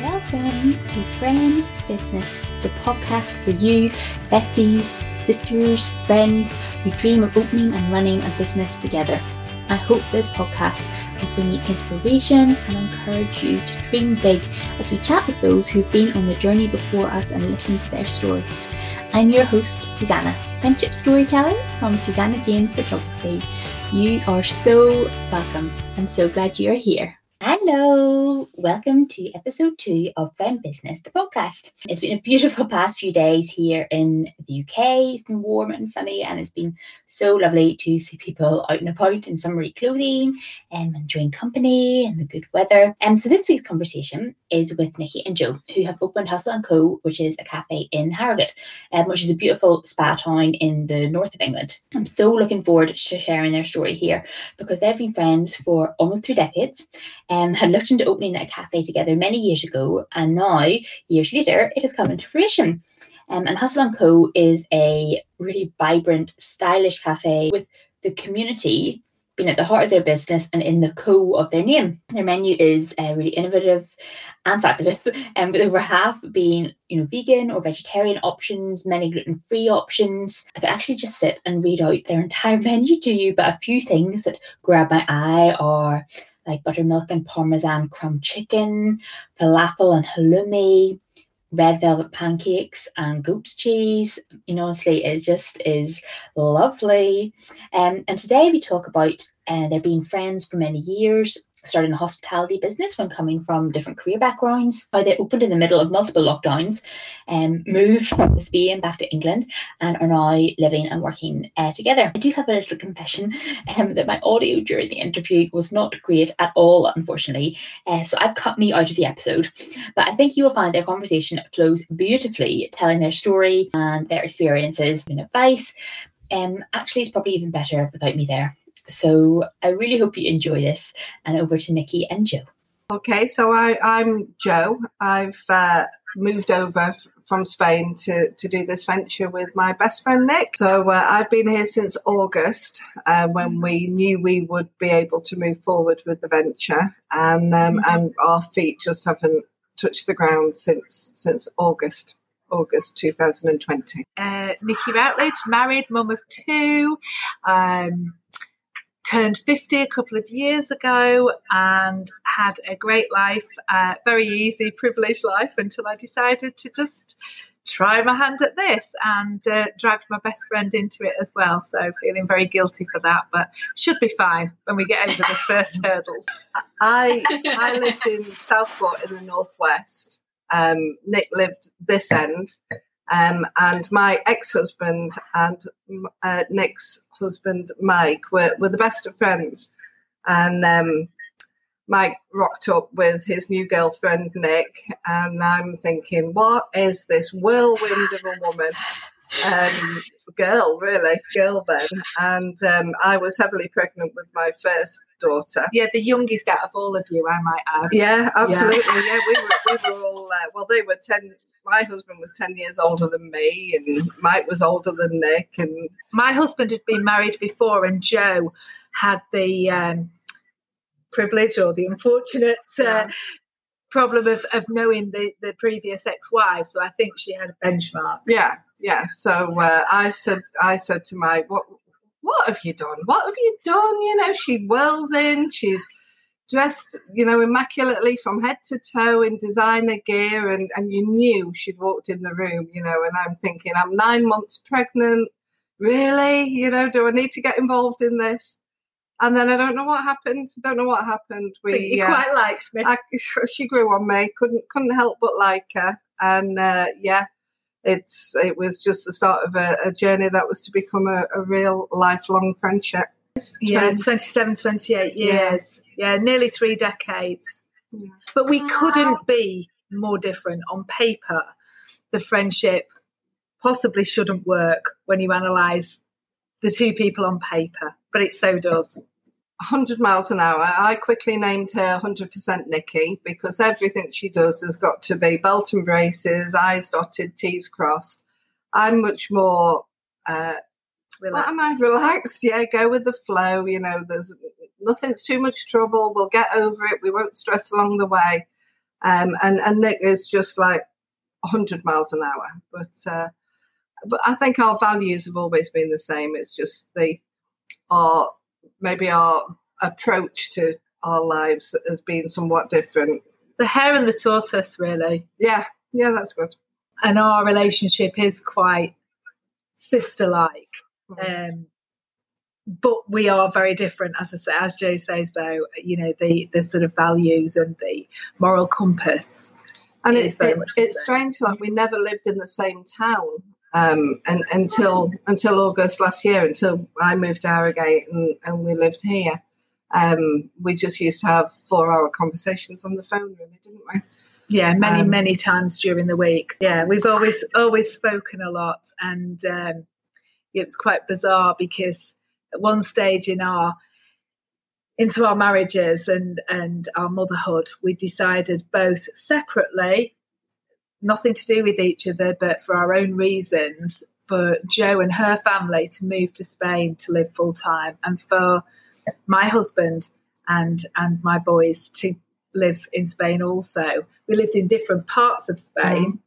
Welcome to Friend Business, the podcast for you, besties, sisters, friends who dream of opening and running a business together. I hope this podcast will bring you inspiration and encourage you to dream big as we chat with those who've been on the journey before us and listen to their stories. I'm your host, Susannah, friendship storyteller from Susannah Jane Photography. You are so welcome. I'm so glad you're here. Hello, welcome to episode two of Friend Business, the podcast. It's been a beautiful past few days here in the UK. It's been warm and sunny, and it's been so lovely to see people out and about in summery clothing and enjoying company and the good weather. And um, so, this week's conversation is with Nici and Jo, who have opened Hustle and Co., which is a cafe in Harrogate, um, which is a beautiful spa town in the north of England. I'm so looking forward to sharing their story here because they've been friends for almost two decades um, had looked into opening a cafe together many years ago, and now, years later, it has come into fruition. Um, and Hustle & Co is a really vibrant, stylish cafe with the community being at the heart of their business and in the co of their name. Their menu is uh, really innovative and fabulous, um, with over half being you know vegan or vegetarian options, many gluten free options. I could actually just sit and read out their entire menu to you, but a few things that grab my eye are like buttermilk and parmesan crumb chicken, falafel and halloumi, red velvet pancakes and goat's cheese. You know, honestly, it just is lovely. Um, and today we talk about uh, their being friends for many years, started a hospitality business when coming from different career backgrounds. How they opened in the middle of multiple lockdowns, and um, moved from Spain back to England, and are now living and working uh, together. I do have a little confession um, that my audio during the interview was not great at all, unfortunately. Uh, so I've cut me out of the episode, but I think you will find their conversation flows beautifully, telling their story and their experiences and advice. Um, actually, it's probably even better without me there. So I really hope you enjoy this. And over to Nici and Jo. Okay, so I, I'm Jo. I've uh, moved over f- from Spain to, to do this venture with my best friend Nick. So uh, I've been here since August uh, when we knew we would be able to move forward with the venture, and um, mm-hmm. and our feet just haven't touched the ground since since August. August 2020. Uh, Nici Routledge, married, mum of two. Um, turned 50 a couple of years ago and had a great life, uh, very easy, privileged life until I decided to just try my hand at this and uh, dragged my best friend into it as well. So feeling very guilty for that, but should be fine when we get over the first hurdles. I I lived in Southport in the northwest. Um, Nick lived this end, um, and my ex-husband and uh, Nick's husband Mike were, were the best of friends. And um, Mike rocked up with his new girlfriend Nick, and I'm thinking, what is this whirlwind of a woman? Um, girl, really, girl then. And um, I was heavily pregnant with my first daughter. Yeah, the youngest out of all of you, I might add. Yeah, absolutely. Yeah, yeah we, were, we were all, uh, well, they were 10, my husband was 10 years older than me and Mike was older than Nick and my husband had been married before and Jo had the um, privilege or the unfortunate uh, problem of, of knowing the, the previous ex-wife so I think she had a benchmark. Yeah yeah so uh, I said I said to Mike, what what have you done? What have you done? You know she whirls in she's dressed, you know, immaculately from head to toe in designer gear, and, and you knew she'd walked in the room, you know. And I'm thinking, I'm nine months pregnant. Really? You know, do I need to get involved in this? And then I don't know what happened. I Don't know what happened. We you uh, quite liked me. I, she grew on me. Couldn't couldn't help but like her. And uh, yeah, it's it was just the start of a, a journey that was to become a, a real lifelong friendship. Yeah, 27, 28 years. Yeah, yeah nearly three decades. Yeah. But we couldn't be more different on paper. The friendship possibly shouldn't work when you analyse the two people on paper, but it so does. 100 miles an hour. I quickly named her 100% Nici because everything she does has got to be belt and braces, eyes dotted, T's crossed. I'm much more uh, Relaxed. What am I relaxed? Yeah, go with the flow. You know, there's nothing's too much trouble. We'll get over it. We won't stress along the way. Um, and and Nick is just like 100 miles an hour. But uh, but I think our values have always been the same. It's just the our maybe our approach to our lives has been somewhat different. The hare and the tortoise, really. Yeah, yeah, that's good. And our relationship is quite sister-like. Mm. Um, but we are very different, as I say, as Jo says, though. You know, the the sort of values and the moral compass. And it's it, it's strange, like we never lived in the same town um, and until until August last year, until I moved to Harrogate and, and we lived here. Um, we just used to have four hour conversations on the phone, really, didn't we? Yeah, many um, many times during the week. Yeah, we've always always spoken a lot, and it was quite bizarre because at one stage in our into our marriages and and our motherhood, we decided both separately nothing to do with each other, but for our own reasons, for Jo and her family to move to Spain to live full time, and for my husband and and my boys to live in Spain also. We lived in different parts of Spain. Mm.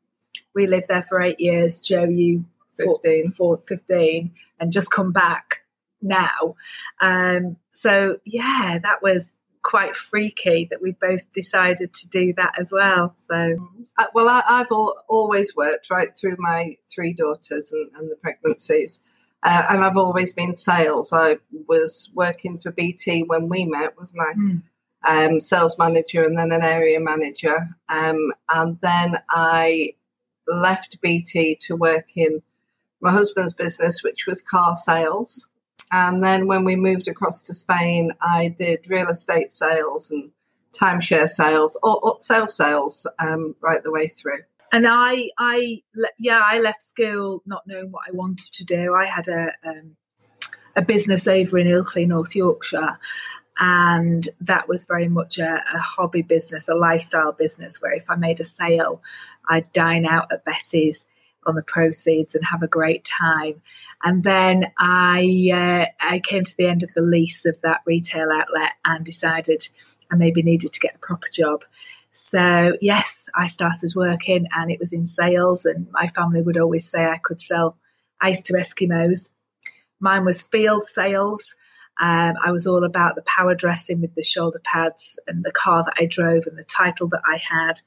We lived there for eight years. Jo, you 15. For, 15 and just come back now. Um, so yeah, that was quite freaky that we both decided to do that as well. So, uh, well, I, have always worked right through my three daughters and, and the pregnancies. Uh, and I've always been sales. I was working for BT when we met, wasn't I? Mm. Um, sales manager and then an area manager. Um, and then I left BT to work in my husband's business, which was car sales. And then when we moved across to Spain, I did real estate sales and timeshare sales, or, or sales sales, um, right the way through. And I, I, yeah, I left school not knowing what I wanted to do. I had a um, a business over in Ilkley, North Yorkshire, and that was very much a, a, hobby business, a lifestyle business. Where if I made a sale, I'd dine out at Betty's on the proceeds and have a great time. And then I uh, I came to the end of the lease of that retail outlet and decided I maybe needed to get a proper job. So yes, I started working and it was in sales and my family would always say I could sell ice to Eskimos. Mine was field sales. Um, I was all about the power dressing with the shoulder pads and the car that I drove and the title that I had.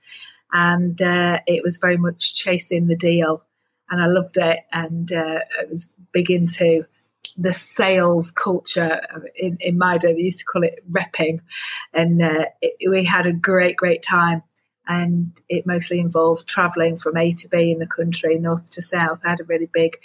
And uh, it was very much chasing the deal and I loved it. And uh, I was big into the sales culture in, in my day. We used to call it repping, and uh, it, we had a great, great time. And it mostly involved traveling from A to B in the country, north to south. I had a really big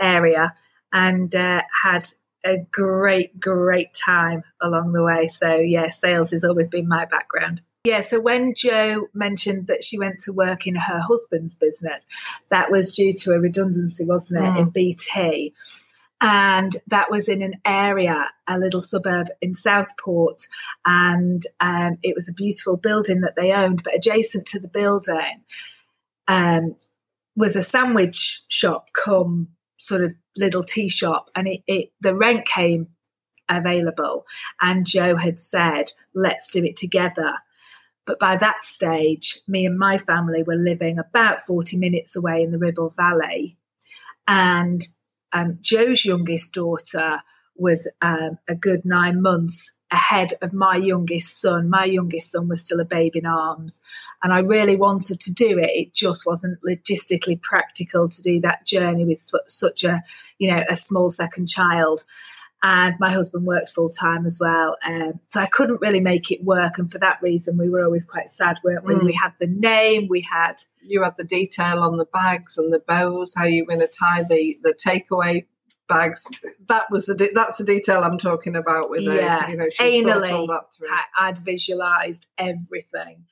area and uh, had a great, great time along the way. So, yeah, sales has always been my background. Yeah, so when Jo mentioned that she went to work in her husband's business, that was due to a redundancy, wasn't it, mm. in BT? And that was in an area, a little suburb in Southport. And um, it was a beautiful building that they owned, but adjacent to the building um, was a sandwich shop come sort of little tea shop. And it, it the rent came available. And Jo had said, let's do it together. But by that stage, me and my family were living about 40 minutes away in the Ribble Valley. And um, Jo's youngest daughter was um, a good nine months ahead of my youngest son. My youngest son was still a babe in arms. And I really wanted to do it. It just wasn't logistically practical to do that journey with such a, you know, a small second child and my husband worked full time as well. Um, so I couldn't really make it work, and for that reason, we were always quite sad, weren't we? Mm. We had the name, we had you had the detail on the bags and the bows, how you were going to tie the the takeaway bags. That was the de- that's the detail I'm talking about. With yeah, the, you know, anally, I, would visualized everything.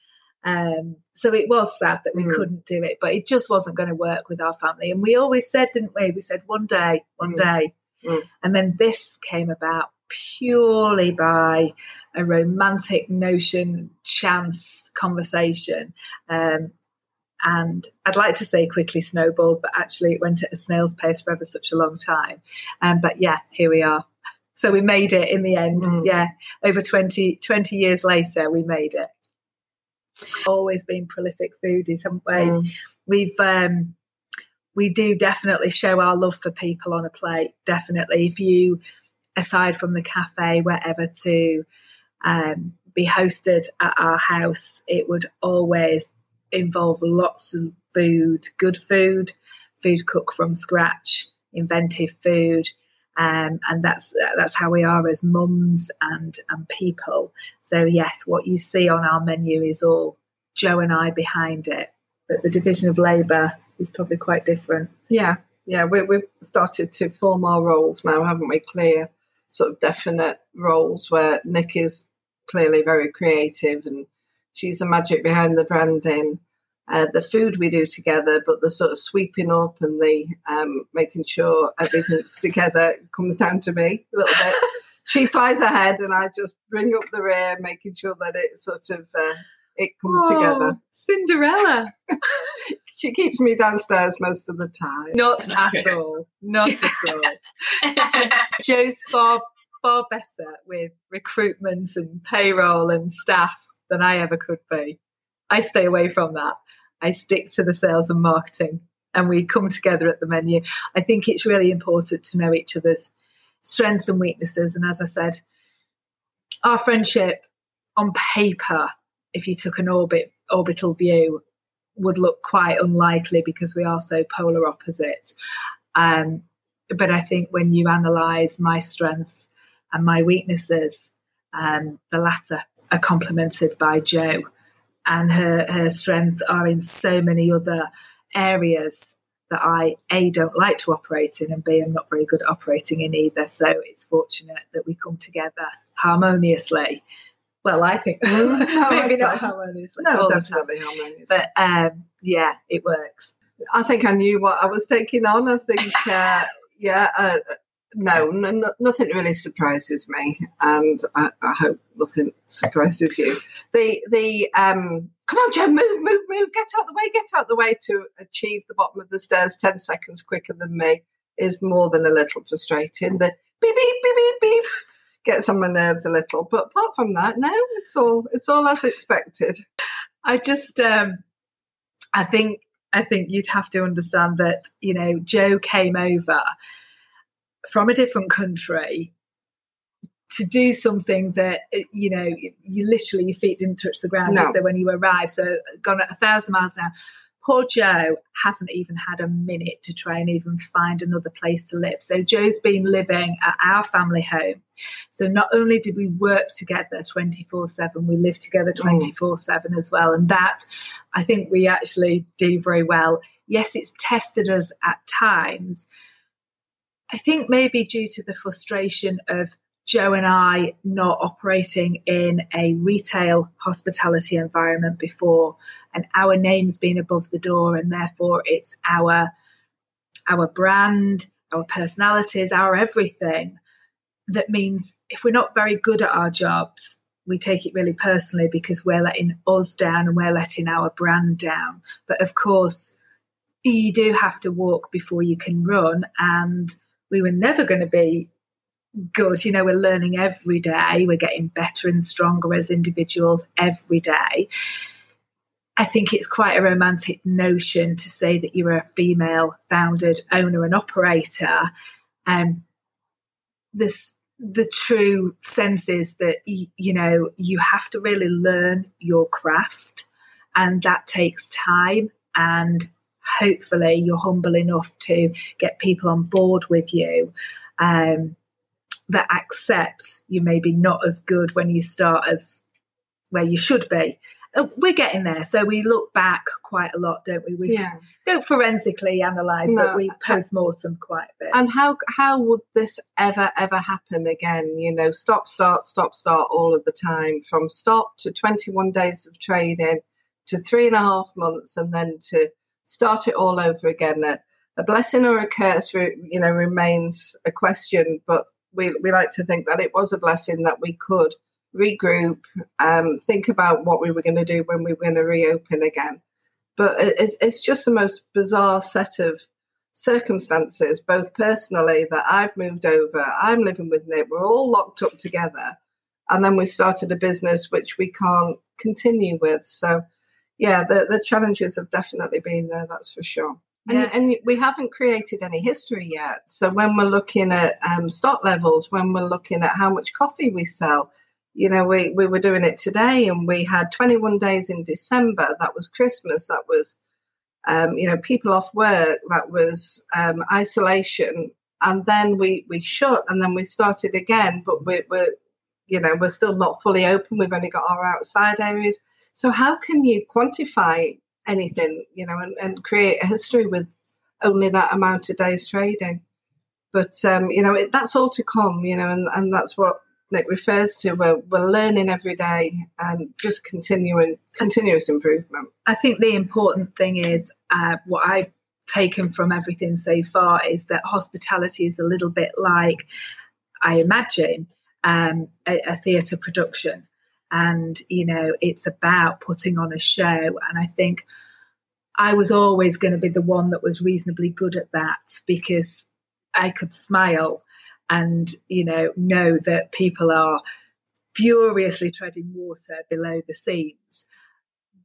Um, so it was sad that we mm. couldn't do it, but it just wasn't going to work with our family. And we always said, didn't we? We said one day, one mm. day Mm. And then this came about purely by a romantic notion, chance conversation. Um, and I'd like to say quickly snowballed, but actually it went at a snail's pace for ever such a long time. Um, but yeah, here we are. So we made it in the end. Mm. Yeah. Over 20, 20 years later, we made it. Always been prolific foodies, haven't we? Mm. We've, um, we do definitely show our love for people on a plate. Definitely. If you, aside from the cafe, wherever to um, be hosted at our house, it would always involve lots of food, good food, food cooked from scratch, inventive food. Um, and that's that's how we are as mums and and people. So yes, what you see on our menu is all Jo and I behind it, but the division of labour is probably quite different. Yeah, yeah, we, we've started to form our roles now, haven't we? Clear, sort of definite roles where Nick is clearly very creative and she's the magic behind the branding. Uh, the food we do together, but the sort of sweeping up and the um, making sure everything's together comes down to me a little bit. She flies ahead, and I just bring up the rear, making sure that it sort of uh, it comes together. Oh, Cinderella. She keeps me downstairs most of the time. Not at all. Not at all. Jo's far far better with recruitment and payroll and staff than I ever could be. I stay away from that. I stick to the sales and marketing and we come together at the menu. I think it's really important to know each other's strengths and weaknesses. And as I said, our friendship on paper, if you took an orbit orbital view, would look quite unlikely because we are so polar opposite. Um, but I think when you analyse my strengths and my weaknesses, um, the latter are complemented by Jo, and her her strengths are in so many other areas that I a don't like to operate in, and b I'm not very good at operating in either. So it's fortunate that we come together harmoniously. Well, I think No, maybe not like- harmoniously, No, all the time. definitely harmonious. but um, yeah, it works. I think I knew what I was taking on. I think, uh, yeah, uh, no, no, no- nothing really surprises me, and I, I hope nothing surprises you. The the um, come on, Jo, move, move, move, get out the way, get out the way to achieve the bottom of the stairs ten seconds quicker than me is more than a little frustrating. The beep beep beep beep beep gets on my nerves a little, but apart from that, no, it's all it's all as expected. I just, um, I think, I think you'd have to understand that you know Jo came over from a different country to do something that you know you literally your feet didn't touch the ground No. when you arrived. So gone at a thousand miles an hour. Poor Jo hasn't even had a minute to try and even find another place to live. So Jo's been living at our family home. So not only did we work together 24 7, we lived together mm. 24 7 as well. And that I think we actually do very well. Yes, it's tested us at times. I think maybe due to the frustration of Jo and I not operating in a retail hospitality environment before, and our name's been above the door, and therefore it's our our brand, our personalities, our everything. That means if we're not very good at our jobs, we take it really personally because we're letting us down and we're letting our brand down. But of course, you do have to walk before you can run, and we were never going to be good. You know, we're learning every day, we're getting better and stronger as individuals every day. I think it's quite a romantic notion to say that you're a female founded owner and operator. Um, this the true sense is that y- you know you have to really learn your craft, and that takes time. And hopefully, you're humble enough to get people on board with you. Um, that accept you maybe not as good when you start as where you should be. Uh, We're getting there, so we look back quite a lot, don't we? We Yeah. don't forensically analyse, No, but we post mortem quite a bit. And how how would this ever ever happen again? You know, stop, start, stop, start all of the time, from stop to twenty one days of trading to three and a half months, and then to start it all over again. A, a blessing or a curse, you know, remains a question. But we we like to think that it was a blessing that we could regroup, um, think about what we were going to do when we were going to reopen again. But it's it's just the most bizarre set of circumstances, both personally that I've moved over, I'm living with Nick, we're all locked up together. And then we started a business which we can't continue with. So, yeah, the, the challenges have definitely been there, that's for sure. Yes. And, and, we haven't created any history yet. So when we're looking at um, stock levels, when we're looking at how much coffee we sell, you know, we, we were doing it today and we had 21 days in December. That was Christmas. That was, um, you know, people off work. That was um, isolation. And then we, we shut and then we started again, but we, we're, you know, we're still not fully open. We've only got our outside areas. So how can you quantify anything, you know, and, and create a history with only that amount of days trading? But, um, you know, it, that's all to come, you know, and, and that's what Nick refers to. We're, we're learning every day and just continuing, continuous improvement. I think the important thing is uh, what I've taken from everything so far is that hospitality is a little bit like, I imagine, um, a, a theatre production. And, you know, it's about putting on a show. And I think I was always going to be the one that was reasonably good at that because I could smile and, you know, know that people are furiously treading water below the scenes.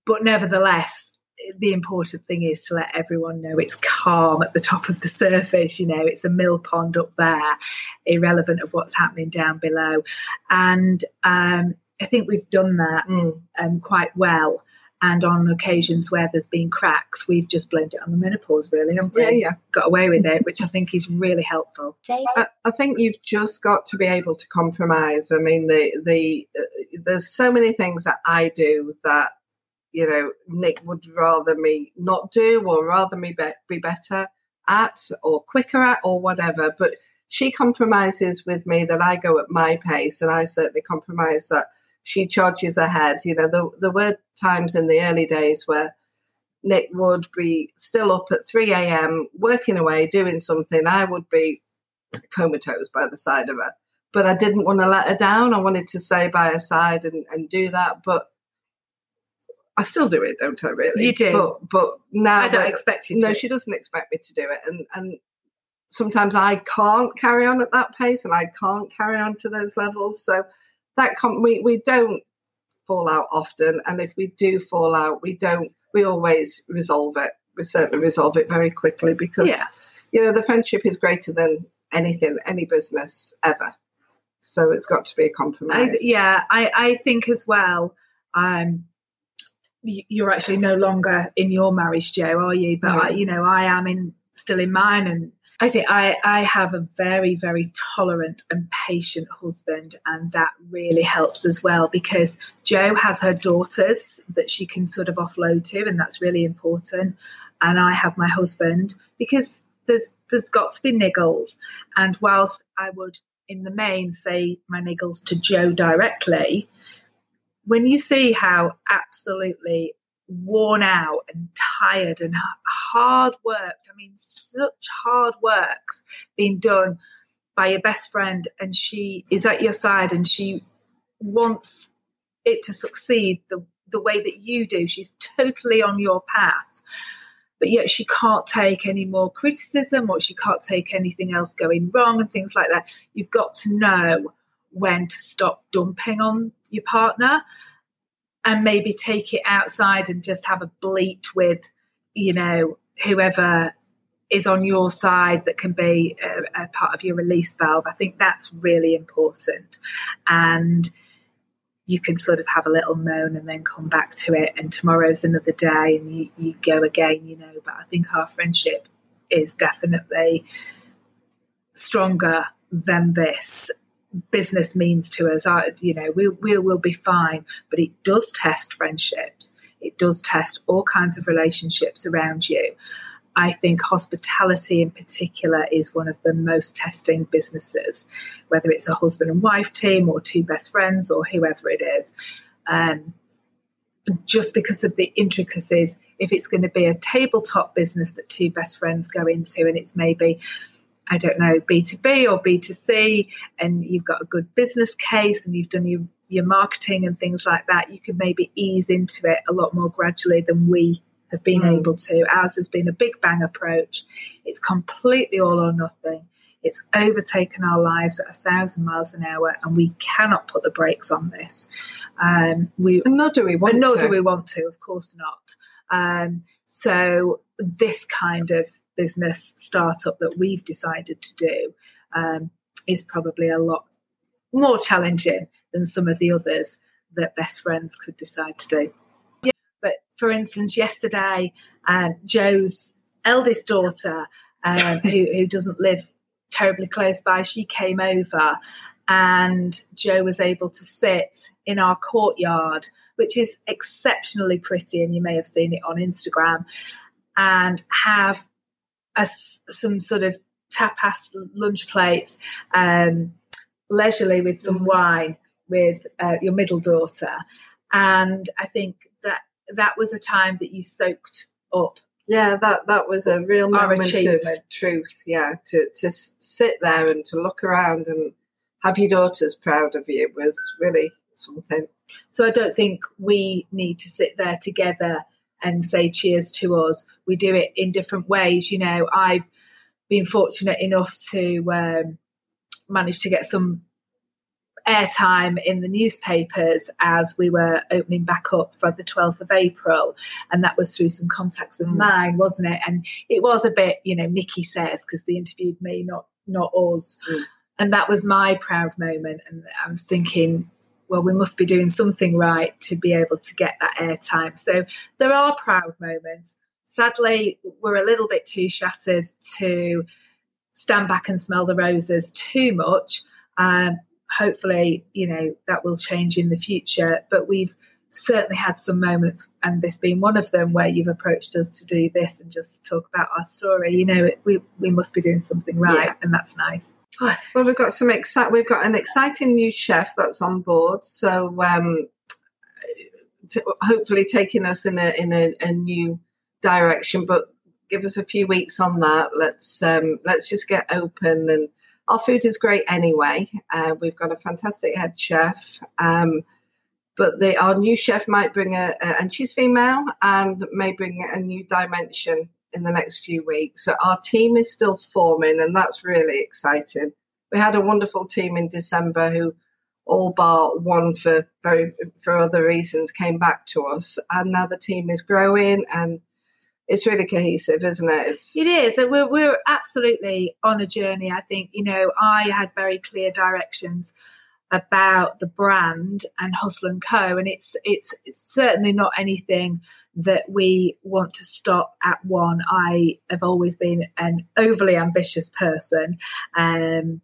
But nevertheless, the important thing is to let everyone know it's calm at the top of the surface. You know, it's a mill pond up there, irrelevant of what's happening down below. And um, I think we've done that mm. um, quite well. And on occasions where there's been cracks, we've just blamed it on the menopause, really, haven't we? Yeah, yeah. Got away with it, which I think is really helpful. I, I think you've just got to be able to compromise. I mean, the the uh, there's so many things that I do that you know Nick would rather me not do, or rather me be, be better at, or quicker at, or whatever. But she compromises with me that I go at my pace, and I certainly compromise that she charges ahead. You know, there, there were times in the early days where Nick would be still up at 3 a.m., working away, doing something. I would be comatose by the side of her. But I didn't want to let her down. I wanted to stay by her side and, and do that. But I still do it, don't I? Really, you do. But but now I don't expect you. To. No, she doesn't expect me to do it, and and sometimes I can't carry on at that pace, and I can't carry on to those levels. So that com- we we don't fall out often, and if we do fall out, we don't. We always resolve it. We certainly resolve it very quickly because yeah. you know the friendship is greater than anything, any business ever. So it's got to be a compromise. I, yeah, I, I think as well. Um, you're actually no longer in your marriage, Jo, are you? But no. I, you know, I am in still in mine, and I think I, I have a very, very tolerant and patient husband, and that really helps as well because Jo has her daughters that she can sort of offload to, and that's really important. And I have my husband because there's there's got to be niggles. And whilst I would in the main say my niggles to Jo directly, when you see how absolutely worn out and tired and hard worked. I mean, such hard work being done by your best friend, and she is at your side and she wants it to succeed the, the way that you do. She's totally on your path, but yet she can't take any more criticism or she can't take anything else going wrong and things like that. You've got to know when to stop dumping on your partner and maybe take it outside and just have a bleat with, you know, whoever is on your side that can be a, a, part of your release valve. I think that's really important. And you can sort of have a little moan and then come back to it. And tomorrow's another day and you, you go again, you know. But I think our friendship is definitely stronger than this business means to us. I, you know, we'll, we'll, we'll be fine. But it does test friendships. It does test all kinds of relationships around you. I think hospitality in particular is one of the most testing businesses, whether it's a husband and wife team or two best friends or whoever it is. Um, just because of the intricacies, if it's going to be a tabletop business that two best friends go into and it's maybe I don't know, B2B or B2C, and you've got a good business case and you've done your, your marketing and things like that, you could maybe ease into it a lot more gradually than we have been mm. able to. Ours has been a big bang approach. It's completely all or nothing. It's overtaken our lives at a thousand miles an hour, and we cannot put the brakes on this. Um, we and nor do we want. nor to. do we want to. Of course not. Um, so this kind of business startup that we've decided to do um, is probably a lot more challenging than some of the others that best friends could decide to do. Yeah. But for instance, yesterday, um, Jo's eldest daughter, um, who, who doesn't live terribly close by, she came over and Jo was able to sit in our courtyard, which is exceptionally pretty, and you may have seen it on Instagram, and have a, some sort of tapas lunch plates, um, leisurely with some mm. wine with uh, your middle daughter, and I think that that was a time that you soaked up. Yeah, that that was a real moment of truth. Yeah, to to sit there and to look around and have your daughters proud of you was really something. So I don't think we need to sit there together and say cheers to us. We do it in different ways. You know, I've been fortunate enough to um, manage to get some airtime in the newspapers as we were opening back up for the 12th of April. And that was through some contacts of mm. mine, wasn't it? And it was a bit, you know, Nici says, because they interviewed me, not not us. Mm. And that was my proud moment. And I was thinking, well, we must be doing something right to be able to get that airtime. So there are proud moments. Sadly, we're a little bit too shattered to stand back and smell the roses too much. Um, hopefully, you know, that will change in the future. But we've certainly had some moments, and this being one of them, where you've approached us to do this and just talk about our story. You know, we we must be doing something right, yeah. and that's nice. Well, we've got some excite. We've got an exciting new chef that's on board. So um, t- hopefully, taking us in a in a, a, new direction. But give us a few weeks on that. Let's um, let's just get open and. Our food is great anyway. Uh, we've got a fantastic head chef. Um, but the, our new chef might bring a, a, and she's female and may bring a new dimension in the next few weeks. So our team is still forming, and that's really exciting. We had a wonderful team in December who all bar one for very for other reasons came back to us, and now the team is growing and it's really cohesive, isn't it? It's... It is. We're we're absolutely on a journey. I think you know I had very clear directions about the brand and Hustle and Co. And it's, it's it's certainly not anything that we want to stop at one. I have always been an overly ambitious person. Um,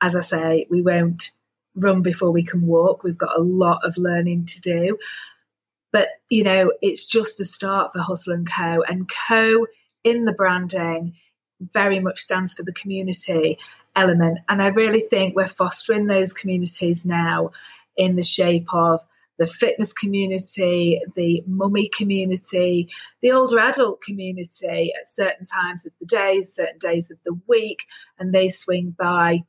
as I say, we won't run before we can walk. We've got a lot of learning to do. But you know, it's just the start for Hustle and Co. And Co in the branding very much stands for the community element. And I really think we're fostering those communities now in the shape of the fitness community, the mummy community, the older adult community at certain times of the day, certain days of the week, and they swing by.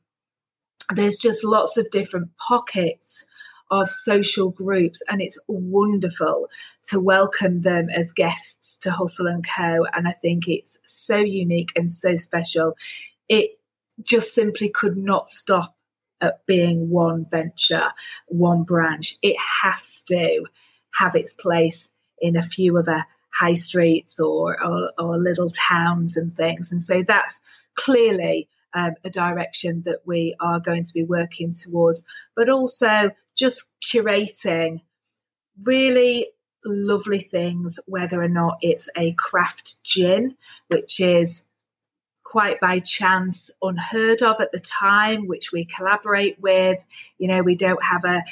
There's just lots of different pockets of social groups, and it's wonderful to welcome them as guests to Hustle and Co. And I think it's so unique and so special. It just simply could not stop at being one venture, one branch. It has to have its place in a few other high streets or, or, or little towns and things. And so that's clearly um, a direction that we are going to be working towards, but also just curating really lovely things, whether or not it's a craft gin, which is quite by chance unheard of at the time, which we collaborate with. You know, we don't have a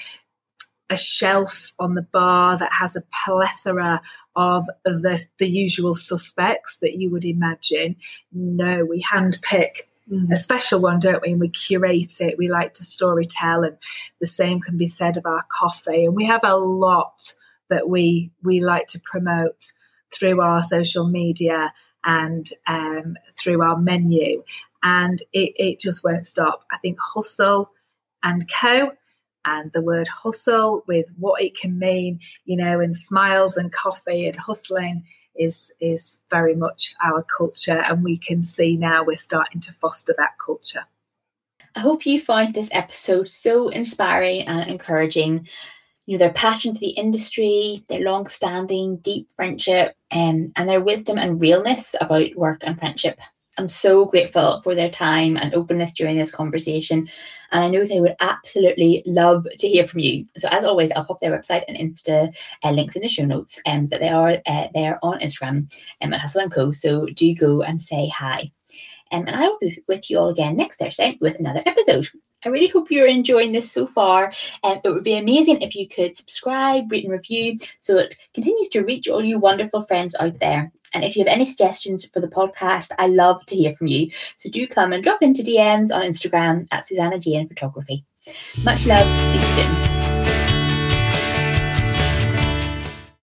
a shelf on the bar that has a plethora of the, the usual suspects that you would imagine. No, we handpick mm. a special one, don't we? And we curate it. We like to story tell, and the same can be said of our coffee. And we have a lot that we we like to promote through our social media and um, through our menu. And it, it just won't stop. I think hustle and co and the word hustle with what it can mean, you know, and smiles and coffee and hustling is is very much our culture, and we can see now we're starting to foster that culture. I hope you find this episode so inspiring and encouraging. You know, their passion for the industry, their long standing, deep friendship, um, and their wisdom and realness about work and friendship. I'm so grateful for their time and openness during this conversation. And I know they would absolutely love to hear from you. So, as always, I'll pop their website and Insta uh, links in the show notes. Um, but they are uh, there on Instagram um, at Hustle and Co. So, do go and say hi. Um, and I will be with you all again next Thursday with another episode. I really hope you're enjoying this so far. Um, it would be amazing if you could subscribe, rate, and review so it continues to reach all you wonderful friends out there. And if you have any suggestions for the podcast, I love to hear from you. So do come and drop into DMs on Instagram at Susannah Jane Photography. Much love. Speak soon.